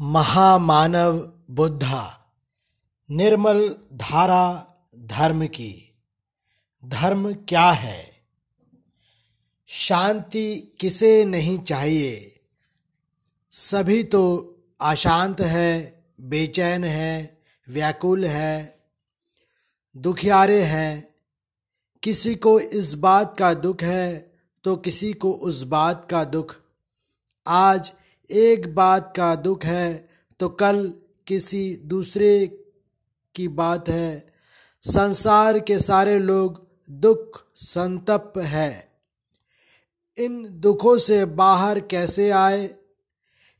महामानव बुद्धा, निर्मल धारा धर्म की। धर्म क्या है? शांति किसे नहीं चाहिए? सभी तो अशांत है, बेचैन है, व्याकुल है, दुखियारे हैं। किसी को इस बात का दुख है तो किसी को उस बात का दुख। आज एक बात का दुख है तो कल किसी दूसरे की बात है। संसार के सारे लोग दुख संतप है। इन दुखों से बाहर कैसे आए?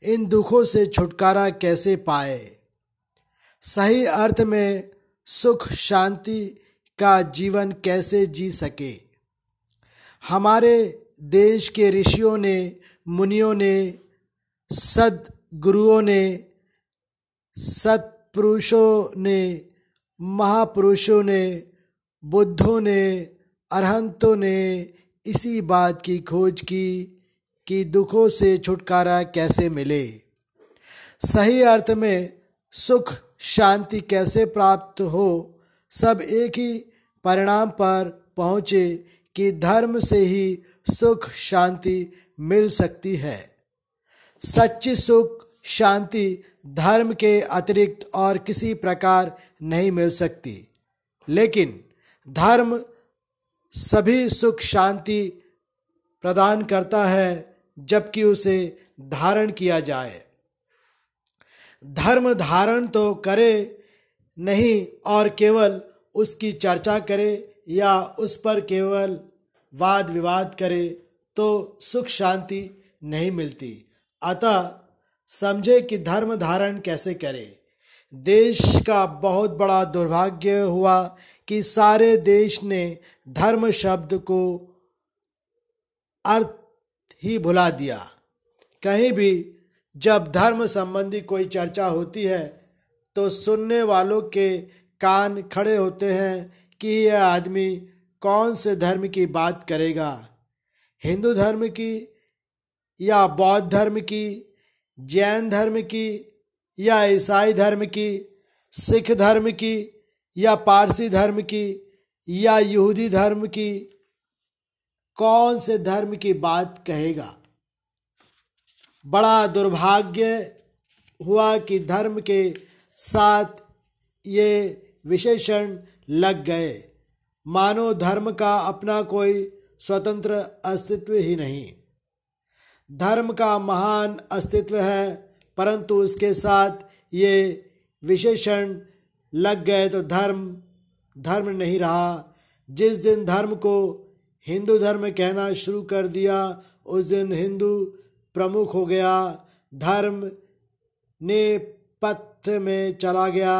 इन दुखों से छुटकारा कैसे पाए? सही अर्थ में सुख शांति का जीवन कैसे जी सके? हमारे देश के ऋषियों ने, मुनियों ने सदगुरुओं ने, सत्पुरुषों ने, महापुरुषों ने, बुद्धों ने, अरहंतों ने इसी बात की खोज की कि दुखों से छुटकारा कैसे मिले। सही अर्थ में सुख, शांति कैसे प्राप्त हो, सब एक ही परिणाम पर पहुँचे कि धर्म से ही सुख, शांति मिल सकती है। सच्ची सुख, शांति, धर्म के अतिरिक्त और किसी प्रकार नहीं मिल सकती। लेकिन धर्म सभी सुख, शांति प्रदान करता है जबकि उसे धारण किया जाए। धर्म धारण तो करे नहीं और केवल उसकी चर्चा करे या उस पर केवल वाद विवाद करे तो सुख शांति नहीं मिलती। अतः समझे कि धर्म धारण कैसे करे। देश का बहुत बड़ा दुर्भाग्य हुआ कि सारे देश ने धर्म शब्द को अर्थ ही भुला दिया। कहीं भी जब धर्म संबंधी कोई चर्चा होती है तो सुनने वालों के कान खड़े होते हैं कि यह आदमी कौन से धर्म की बात करेगा। हिंदू धर्म की या बौद्ध धर्म की, जैन धर्म की, या ईसाई धर्म की, सिख धर्म की, या पारसी धर्म की, या यहूदी धर्म की, कौन से धर्म की बात कहेगा? बड़ा दुर्भाग्य हुआ कि धर्म के साथ ये विशेषण लग गए। मानो धर्म का अपना कोई स्वतंत्र अस्तित्व ही नहीं। धर्म का महान अस्तित्व है, परंतु उसके साथ ये विशेषण लग गए तो धर्म धर्म नहीं रहा। जिस दिन धर्म को हिंदू धर्म कहना शुरू कर दिया, उस दिन हिंदू प्रमुख हो गया। धर्म ने पथ में चला गया,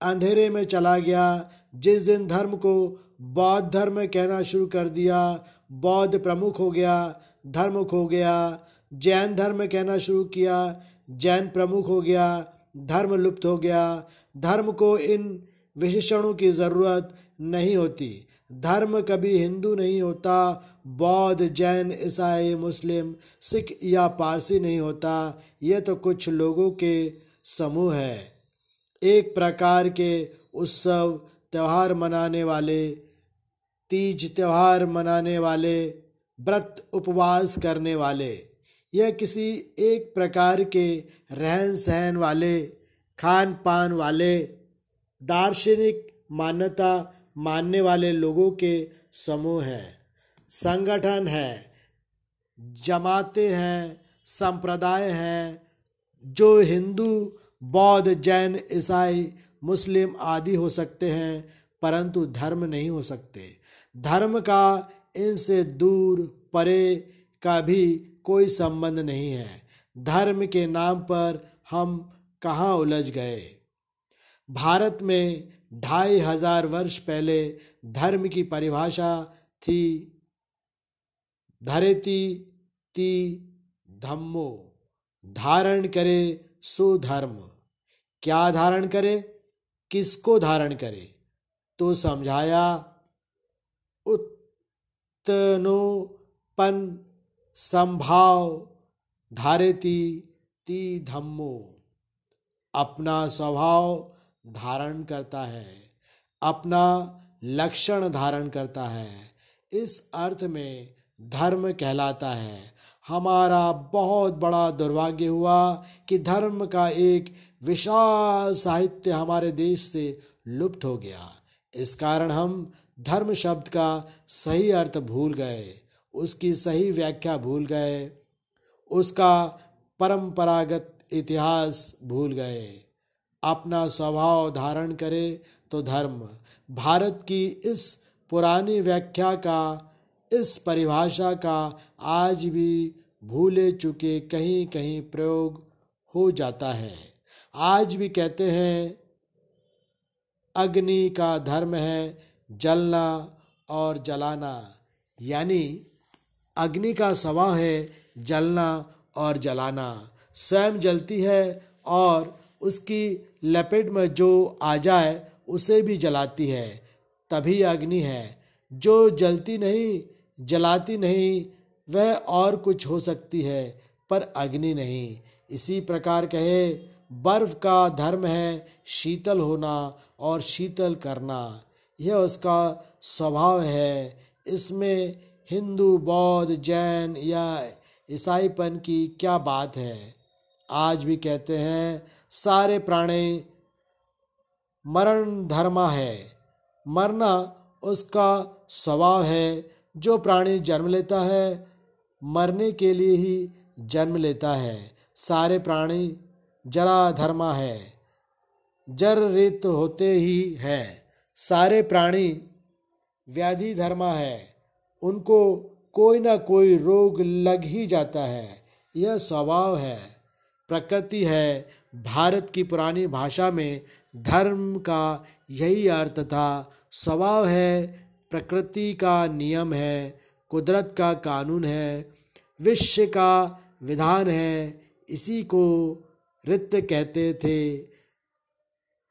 अंधेरे में चला गया। जिस दिन धर्म को बौद्ध धर्म कहना शुरू कर दिया, बौद्ध प्रमुख हो गया धर्म खो गया, जैन धर्म कहना शुरू किया, जैन प्रमुख हो गया, धर्म लुप्त हो गया। धर्म को इन विशेषणों की ज़रूरत नहीं होती। धर्म कभी हिंदू नहीं होता, बौद्ध, जैन, ईसाई, मुस्लिम, सिख या पारसी नहीं होता। यह तो कुछ लोगों के समूह है। एक प्रकार के उत्सव, त्यौहार मनाने वाले, तीज त्यौहार मनाने वाले व्रत उपवास करने वाले यह किसी एक प्रकार के रहन सहन वाले खान पान वाले, दार्शनिक मान्यता मानने वाले लोगों के समूह है, संगठन है, जमाते हैं, संप्रदाय हैं, जो हिंदू, बौद्ध, जैन, ईसाई, मुस्लिम आदि हो सकते हैं, परंतु धर्म नहीं हो सकते। धर्म का इनसे दूर परे का भी कोई संबंध नहीं है। धर्म के नाम पर हम कहाँ उलझ गए? भारत में ढाई हज़ार वर्ष पहले धर्म की परिभाषा थी, धरेती ती धम्मो। धारण करे सो धर्म क्या धारण करे? किसको धारण करे? तो समझाया, उत तनोपन संभाव धारेती ती धम्मो। अपना स्वभाव धारण करता है, अपना लक्षण धारण करता है, इस अर्थ में धर्म कहलाता है। हमारा बहुत बड़ा दुर्भाग्य हुआ कि धर्म का एक विशाल साहित्य हमारे देश से लुप्त हो गया। इस कारण हम धर्म शब्द का सही अर्थ भूल गए, उसकी सही व्याख्या भूल गए, उसका परंपरागत इतिहास भूल गए। अपना स्वभाव धारण करे तो धर्म। भारत की इस पुरानी व्याख्या का, इस परिभाषा का आज भी भूले चुके कहीं कहीं प्रयोग हो जाता है। आज भी कहते हैं, अग्नि का धर्म है जलना और जलाना, यानी अग्नि का स्वभाव है जलना और जलाना। स्वयं जलती है और उसकी लपेट में जो आ जाए, उसे भी जलाती है। तभी अग्नि है। जो जलती नहीं, जलाती नहीं, वह और कुछ हो सकती है, पर अग्नि नहीं। इसी प्रकार कहे, बर्फ़ का धर्म है शीतल होना और शीतल करना। यह उसका स्वभाव है। इसमें हिंदू, बौद्ध, जैन या ईसाईपन की क्या बात है? आज भी कहते हैं, सारे प्राणी मरण धर्मा है। मरना उसका स्वभाव है, जो प्राणी जन्म लेता है, मरने के लिए ही जन्म लेता है। सारे प्राणी जरा धर्मा है, जर रित होते ही है। सारे प्राणी व्याधि धर्मा है। उनको कोई ना कोई रोग लग ही जाता है। यह स्वभाव है। प्रकृति है। भारत की पुरानी भाषा में धर्म का यही अर्थ था। स्वभाव है। प्रकृति का नियम है। कुदरत का कानून है। विश्व का विधान है। इसी को रित कहते थे।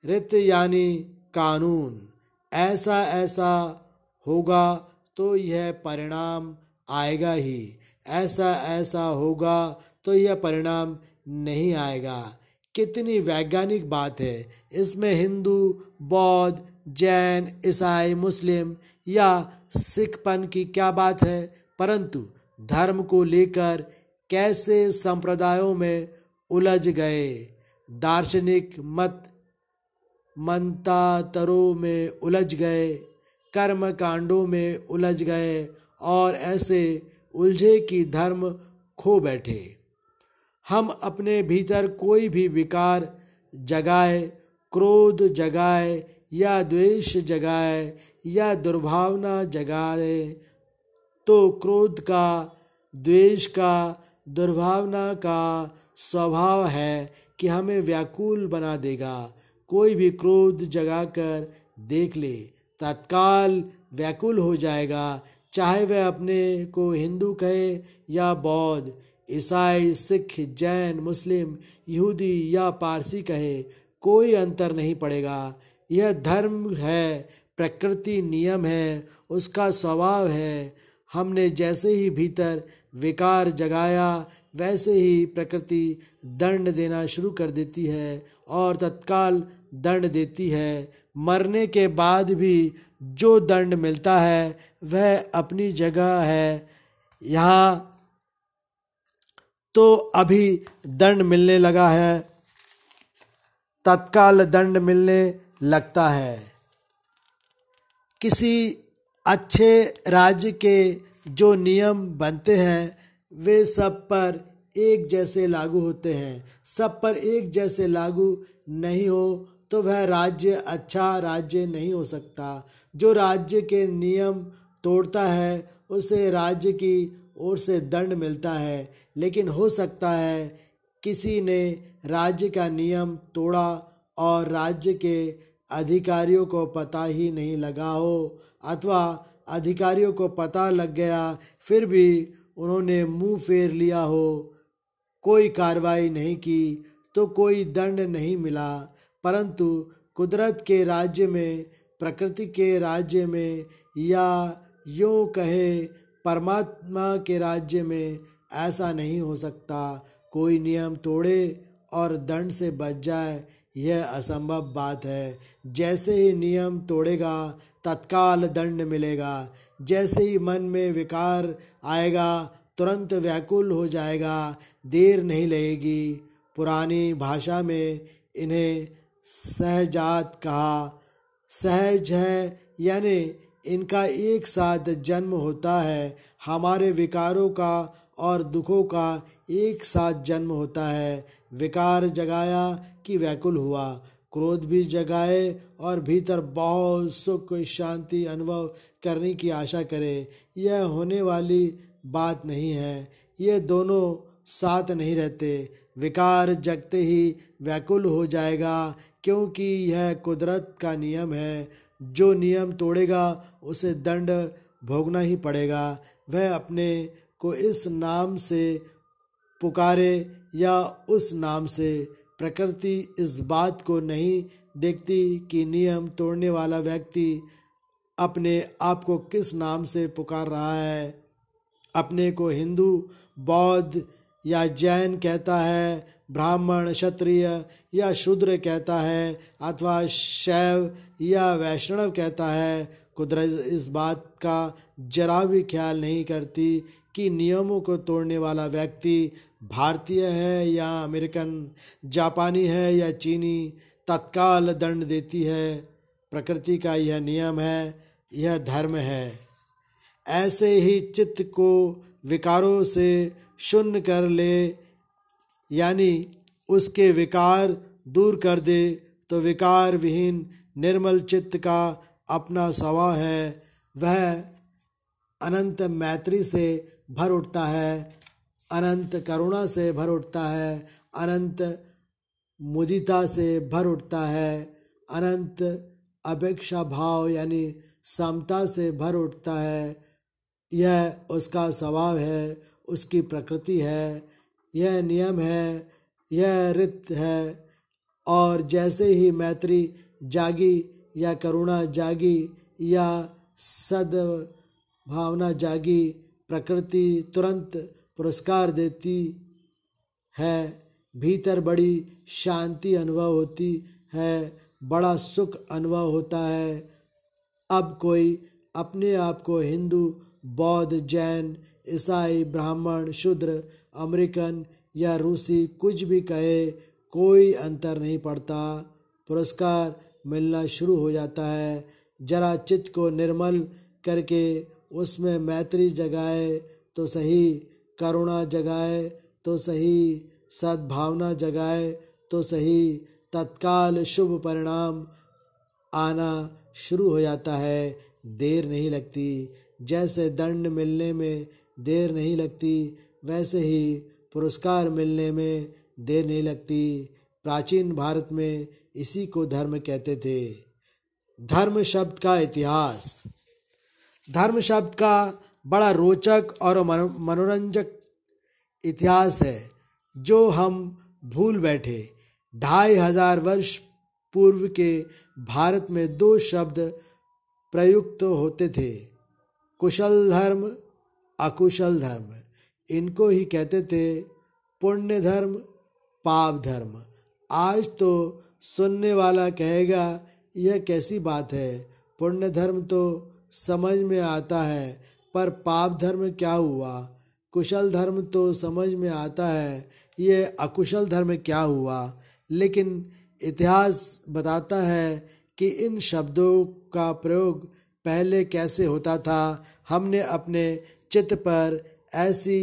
रित यानी कानून। ऐसा ऐसा होगा तो यह परिणाम आएगा ही। ऐसा ऐसा होगा तो यह परिणाम नहीं आएगा। कितनी वैज्ञानिक बात है। इसमें हिंदू, बौद्ध, जैन, ईसाई, मुस्लिम या सिखपन की क्या बात है? परंतु धर्म को लेकर कैसे संप्रदायों में उलझ गए? दार्शनिक मत मंतातरों में उलझ गए, कर्म कांडों में उलझ गए और ऐसे उलझे कि धर्म खो बैठे। हम अपने भीतर कोई भी विकार जगाए, क्रोध जगाए या द्वेष जगाए या दुर्भावना जगाए तो क्रोध का, द्वेष का, दुर्भावना का स्वभाव है कि हमें व्याकुल बना देगा। कोई भी क्रोध जगाकर देख ले, तत्काल व्याकुल हो जाएगा। चाहे वह अपने को हिंदू कहे या बौद्ध, ईसाई, सिख, जैन, मुस्लिम, यहूदी या पारसी कहे, कोई अंतर नहीं पड़ेगा। यह धर्म है, प्रकृति नियम है, उसका स्वभाव है। हमने जैसे ही भीतर विकार जगाया, वैसे ही प्रकृति दंड देना शुरू कर देती है और तत्काल दंड देती है। मरने के बाद भी जो दंड मिलता है, वह अपनी जगह है। यहाँ तो अभी दंड मिलने लगा है। तत्काल दंड मिलने लगता है। किसी अच्छे राज्य के जो नियम बनते हैं, वे सब पर एक जैसे लागू होते हैं। सब पर एक जैसे लागू नहीं हो तो वह राज्य अच्छा राज्य नहीं हो सकता। जो राज्य के नियम तोड़ता है, उसे राज्य की ओर से दंड मिलता है। लेकिन हो सकता है किसी ने राज्य का नियम तोड़ा और राज्य के अधिकारियों को पता ही नहीं लगा हो, अथवा अधिकारियों को पता लग गया, फिर भी उन्होंने मुँह फेर लिया हो, कोई कार्रवाई नहीं की तो कोई दंड नहीं मिला। परंतु कुदरत के राज्य में, प्रकृति के राज्य में या यूँ कहे, परमात्मा के राज्य में ऐसा नहीं हो सकता। कोई नियम तोड़े और दंड से बच जाए, यह असंभव बात है। जैसे ही नियम तोड़ेगा, तत्काल दंड मिलेगा। जैसे ही मन में विकार आएगा, तुरंत व्याकुल हो जाएगा, देर नहीं लगेगी। पुरानी भाषा में इन्हें सहजात कहा। सहज है, यानी इनका एक साथ जन्म होता है, हमारे विकारों का और दुखों का एक साथ जन्म होता है। विकार जगाया कि व्याकुल हुआ, क्रोध भी जगाए और भीतर बहुत सुख, शांति, अनुभव करने की आशा करे। यह होने वाली बात नहीं है। ये दोनों साथ नहीं रहते। विकार जगते ही व्याकुल हो जाएगा। क्योंकि यह कुदरत का नियम है। जो नियम तोड़ेगा, उसे दंड भोगना ही पड़ेगा। वह अपने को इस नाम से पुकारे या उस नाम से। प्रकृति इस बात को नहीं देखती कि नियम तोड़ने वाला व्यक्ति अपने आप को किस नाम से पुकार रहा है। अपने को हिंदू, बौद्ध या जैन कहता है, ब्राह्मण, क्षत्रिय या शूद्र कहता है, अथवा शैव या वैष्णव कहता है, कुदरत इस बात का जरा भी ख्याल नहीं करती कि नियमों को तोड़ने वाला व्यक्ति भारतीय है या अमेरिकन, जापानी है या चीनी, तत्काल दंड देती है। प्रकृति का यह नियम है, यह धर्म है। ऐसे ही चित्त को विकारों से शून्य कर ले, यानी उसके विकार दूर कर दे तो विकार विहीन निर्मल चित्त का अपना स्वभाव है। वह अनंत मैत्री से भर उठता है, अनंत करुणा से भर उठता है, अनंत मुदिता से भर उठता है, अनंत अपेक्षा भाव यानी समता से भर उठता है। यह उसका स्वभाव है, उसकी प्रकृति है, यह नियम है, यह रित है। और जैसे ही मैत्री जागी या करुणा जागी या सद भावना जागी, प्रकृति तुरंत पुरस्कार देती है। भीतर बड़ी शांति अनुभव होती है, बड़ा सुख अनुभव होता है। अब कोई अपने आप को हिंदू बौद्ध, जैन, ईसाई, ब्राह्मण, शूद्र, अमेरिकन या रूसी कुछ भी कहे, कोई अंतर नहीं पड़ता। पुरस्कार मिलना शुरू हो जाता है। जरा चित्त को निर्मल करके उसमें मैत्री जगाए तो सही करुणा जगाए तो सही सद्भावना जगाए तो सही तत्काल शुभ परिणाम आना शुरू हो जाता है। देर नहीं लगती। जैसे दंड मिलने में देर नहीं लगती, वैसे ही पुरस्कार मिलने में देर नहीं लगती। प्राचीन भारत में इसी को धर्म कहते थे। धर्म शब्द का इतिहास। धर्म शब्द का बड़ा रोचक और मनोरंजक इतिहास है, जो हम भूल बैठे। ढाई हज़ार वर्ष पूर्व के भारत में दो शब्द प्रयुक्त होते थे। कुशल धर्म, अकुशल धर्म, इनको ही कहते थे पुण्य धर्म, पाप धर्म। आज तो सुनने वाला कहेगा, यह कैसी बात है? पुण्य धर्म तो समझ में आता है, पर पाप धर्म क्या हुआ? कुशल धर्म तो समझ में आता है, ये अकुशल धर्म क्या हुआ? लेकिन इतिहास बताता है कि इन शब्दों का प्रयोग पहले कैसे होता था, हमने अपने चित्त पर ऐसी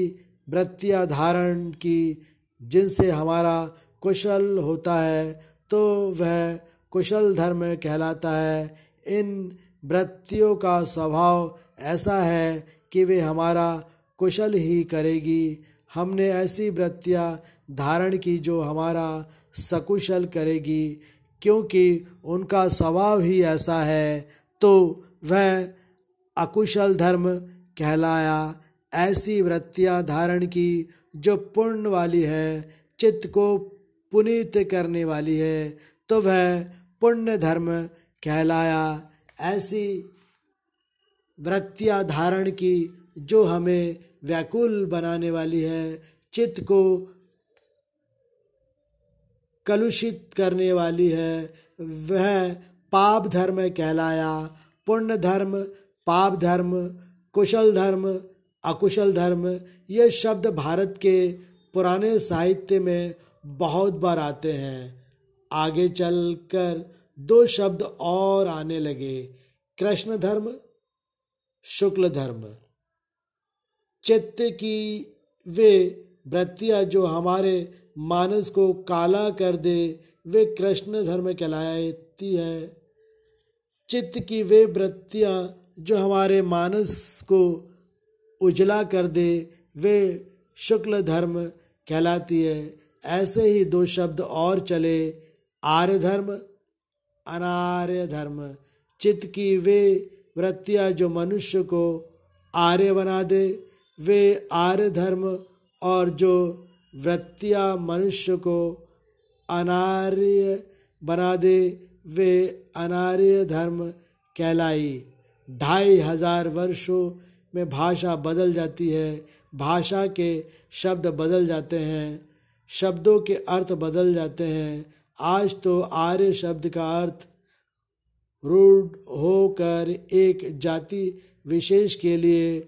वृत्तियाँ धारण की जिनसे हमारा कुशल होता है तो वह कुशल धर्म कहलाता है। इन वृत्तियों का स्वभाव ऐसा है कि वे हमारा कुशल ही करेगी। हमने ऐसी वृत्तियाँ धारण की जो हमारा सकुशल करेगी। क्योंकि उनका स्वभाव ही ऐसा है तो वह अकुशल धर्म कहलाया। ऐसी वृत्तियाँ धारण की जो पुण्य वाली है, चित्त को पुनीत करने वाली है तो वह पुण्य धर्म कहलाया। ऐसी वृत्तियाँ धारण की जो हमें व्याकुल बनाने वाली है, चित्त को कलुषित करने वाली है। वह पाप धर्म कहलाया। पुण्य धर्म, पाप धर्म, कुशल धर्म, अकुशल धर्म, ये शब्द भारत के पुराने साहित्य में बहुत बार आते हैं। आगे चलकर दो शब्द और आने लगे। कृष्ण धर्म, शुक्ल धर्म। चित्त की वे वृत्तियाँ जो हमारे मानस को काला कर दे, वे कृष्ण धर्म कहलाती है। चित्त की वे वृत्तियाँ जो हमारे मानस को उजला कर दे, वे शुक्ल धर्म कहलाती है। ऐसे ही दो शब्द और चले, आर्य धर्म, अनार्य धर्म। चित्त की वे वृत्तियाँ जो मनुष्य को आर्य बना दे, वे आर्य धर्म और जो वृत्तियाँ मनुष्य को अनार्य बना दे वे अनार्य धर्म कहलाई। ढाई हज़ार वर्षों में भाषा बदल जाती है, भाषा के शब्द बदल जाते हैं, शब्दों के अर्थ बदल जाते हैं। आज तो आर्य शब्द का अर्थ रूढ़ होकर एक जाति विशेष के लिए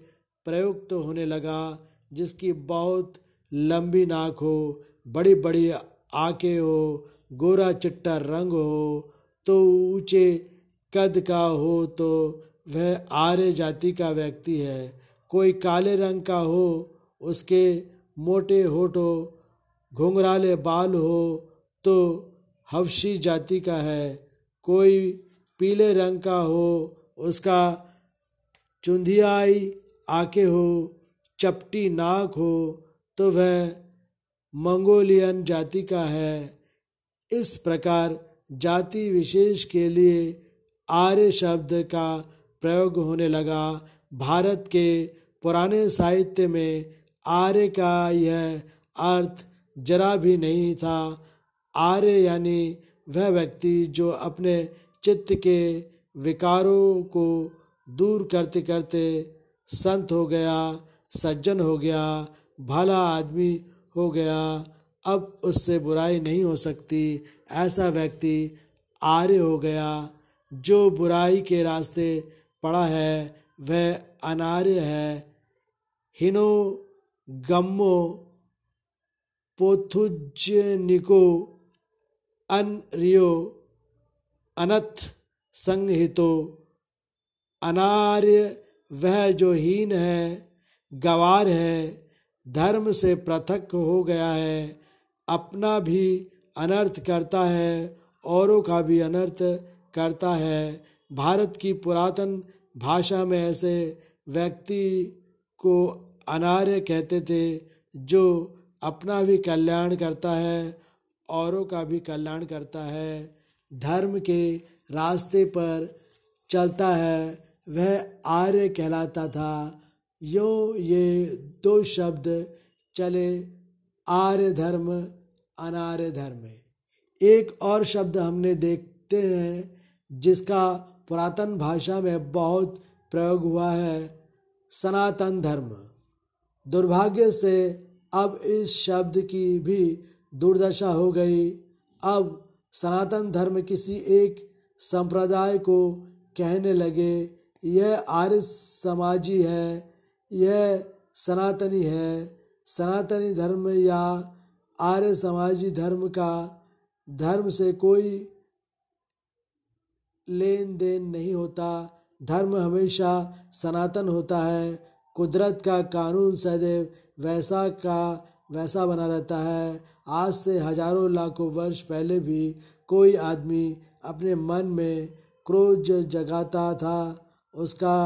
प्रयुक्त तो होने लगा, जिसकी बहुत लंबी नाक हो बड़ी बड़ी आँखें हो, गोरा चिट्टा रंग हो तो ऊँचे कद का हो तो वह आर्य जाति का व्यक्ति है। कोई काले रंग का हो, उसके मोटे होठो घुंघराले बाल हो तो हवशी जाति का है। कोई पीले रंग का हो, उसका चुंधियाई आके हो, चपटी नाक हो तो वह मंगोलियन जाति का है। इस प्रकार जाति विशेष के लिए आर्य शब्द का प्रयोग होने लगा। भारत के पुराने साहित्य में आर्य का यह अर्थ जरा भी नहीं था। आर्य यानी वह व्यक्ति जो अपने चित्त के विकारों को दूर करते करते संत हो गया, सज्जन हो गया भला आदमी हो गया, अब उससे बुराई नहीं हो सकती। ऐसा व्यक्ति आर्य हो गया, जो बुराई के रास्ते पड़ा है, वह अनार्य है। हिनो गम्मो पोथुजनिको अनरियो अनथ संहितो। अनार्य वह जो हीन है, गवार है धर्म से पृथक हो गया है, अपना भी अनर्थ करता है, औरों का भी अनर्थ करता है। भारत की पुरातन भाषा में ऐसे व्यक्ति को अनार्य कहते थे, जो अपना भी कल्याण करता है, औरों का भी कल्याण करता है। धर्म के रास्ते पर चलता है, वह आर्य कहलाता था। यो ये दो शब्द चले आर्य धर्म, अनार्य धर्म एक और शब्द हमने देखते हैं, जिसका पुरातन भाषा में बहुत प्रयोग हुआ है, सनातन धर्म। दुर्भाग्य से अब इस शब्द की भी दुर्दशा हो गई। अब सनातन धर्म किसी एक संप्रदाय को कहने लगे, यह आर्य समाजी है यह सनातनी है। सनातनी धर्म या आर्य समाजी धर्म का धर्म से कोई लेन देन नहीं होता। धर्म हमेशा सनातन होता है। कुदरत का कानून सदैव वैसा का वैसा बना रहता है। आज से हज़ारों लाखों वर्ष पहले भी कोई आदमी अपने मन में क्रोध जगाता था। उसका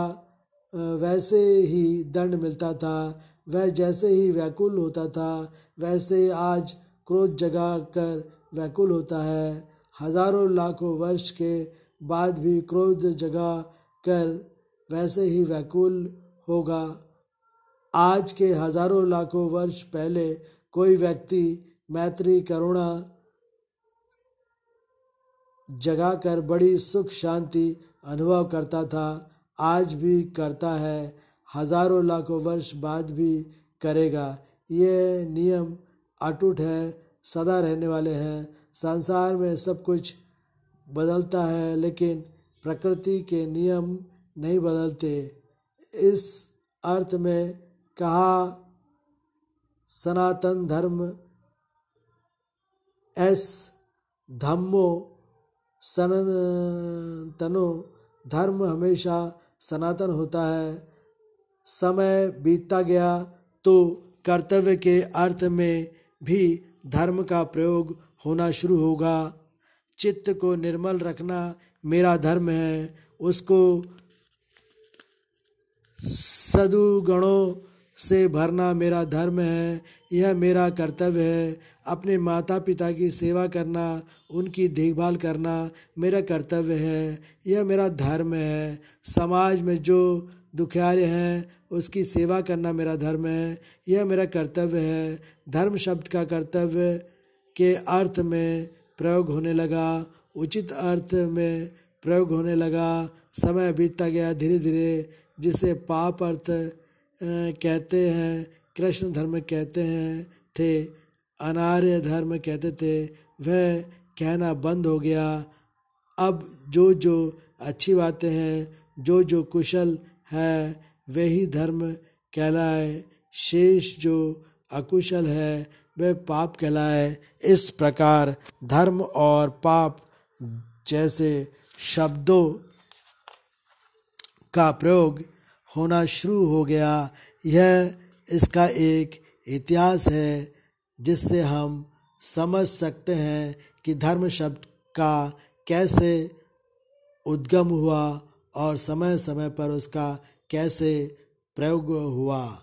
वैसे ही दंड मिलता था, वह जैसे ही व्याकुल होता था, वैसे आज क्रोध जगा कर व्याकुल होता है। हज़ारों लाखों वर्ष के बाद भी क्रोध जगा कर वैसे ही व्याकुल होगा। आज के हज़ारों लाखों वर्ष पहले कोई व्यक्ति मैत्री, करुणा जगाकर बड़ी सुख शांति अनुभव करता था। आज भी करता है, हज़ारों लाखों वर्ष बाद भी करेगा। ये नियम अटूट है, सदा रहने वाले हैं। संसार में सब कुछ बदलता है, लेकिन प्रकृति के नियम नहीं बदलते। इस अर्थ में कहा, सनातन धर्म एस धम्मो सनातनो, धर्म हमेशा सनातन होता है। समय बीतता गया तो कर्तव्य के अर्थ में भी धर्म का प्रयोग होना शुरू होगा। चित्त को निर्मल रखना मेरा धर्म है। उसको सदुगणों से भरना मेरा धर्म है, यह मेरा कर्तव्य है। अपने माता पिता की सेवा करना, उनकी देखभाल करना मेरा कर्तव्य है, यह मेरा धर्म है। समाज में जो दुखियारे हैं, उसकी सेवा करना मेरा धर्म है, यह मेरा कर्तव्य है। धर्म शब्द का कर्तव्य के अर्थ में प्रयोग होने लगा, उचित अर्थ में प्रयोग होने लगा। समय बीतता गया धीरे धीरे जिसे पाप अर्थ कहते हैं, कृष्ण धर्म कहते हैं, थे। अनार्य धर्म कहते थे। वह कहना बंद हो गया। अब जो जो अच्छी बातें हैं, जो जो कुशल है, वही धर्म कहलाए। शेष जो अकुशल है, वह पाप कहलाए। इस प्रकार धर्म और पाप जैसे शब्दों का प्रयोग होना शुरू हो गया। यह इसका एक इतिहास है, जिससे हम समझ सकते हैं कि धर्म शब्द का कैसे उद्गम हुआ और समय समय पर उसका कैसे प्रयोग हुआ।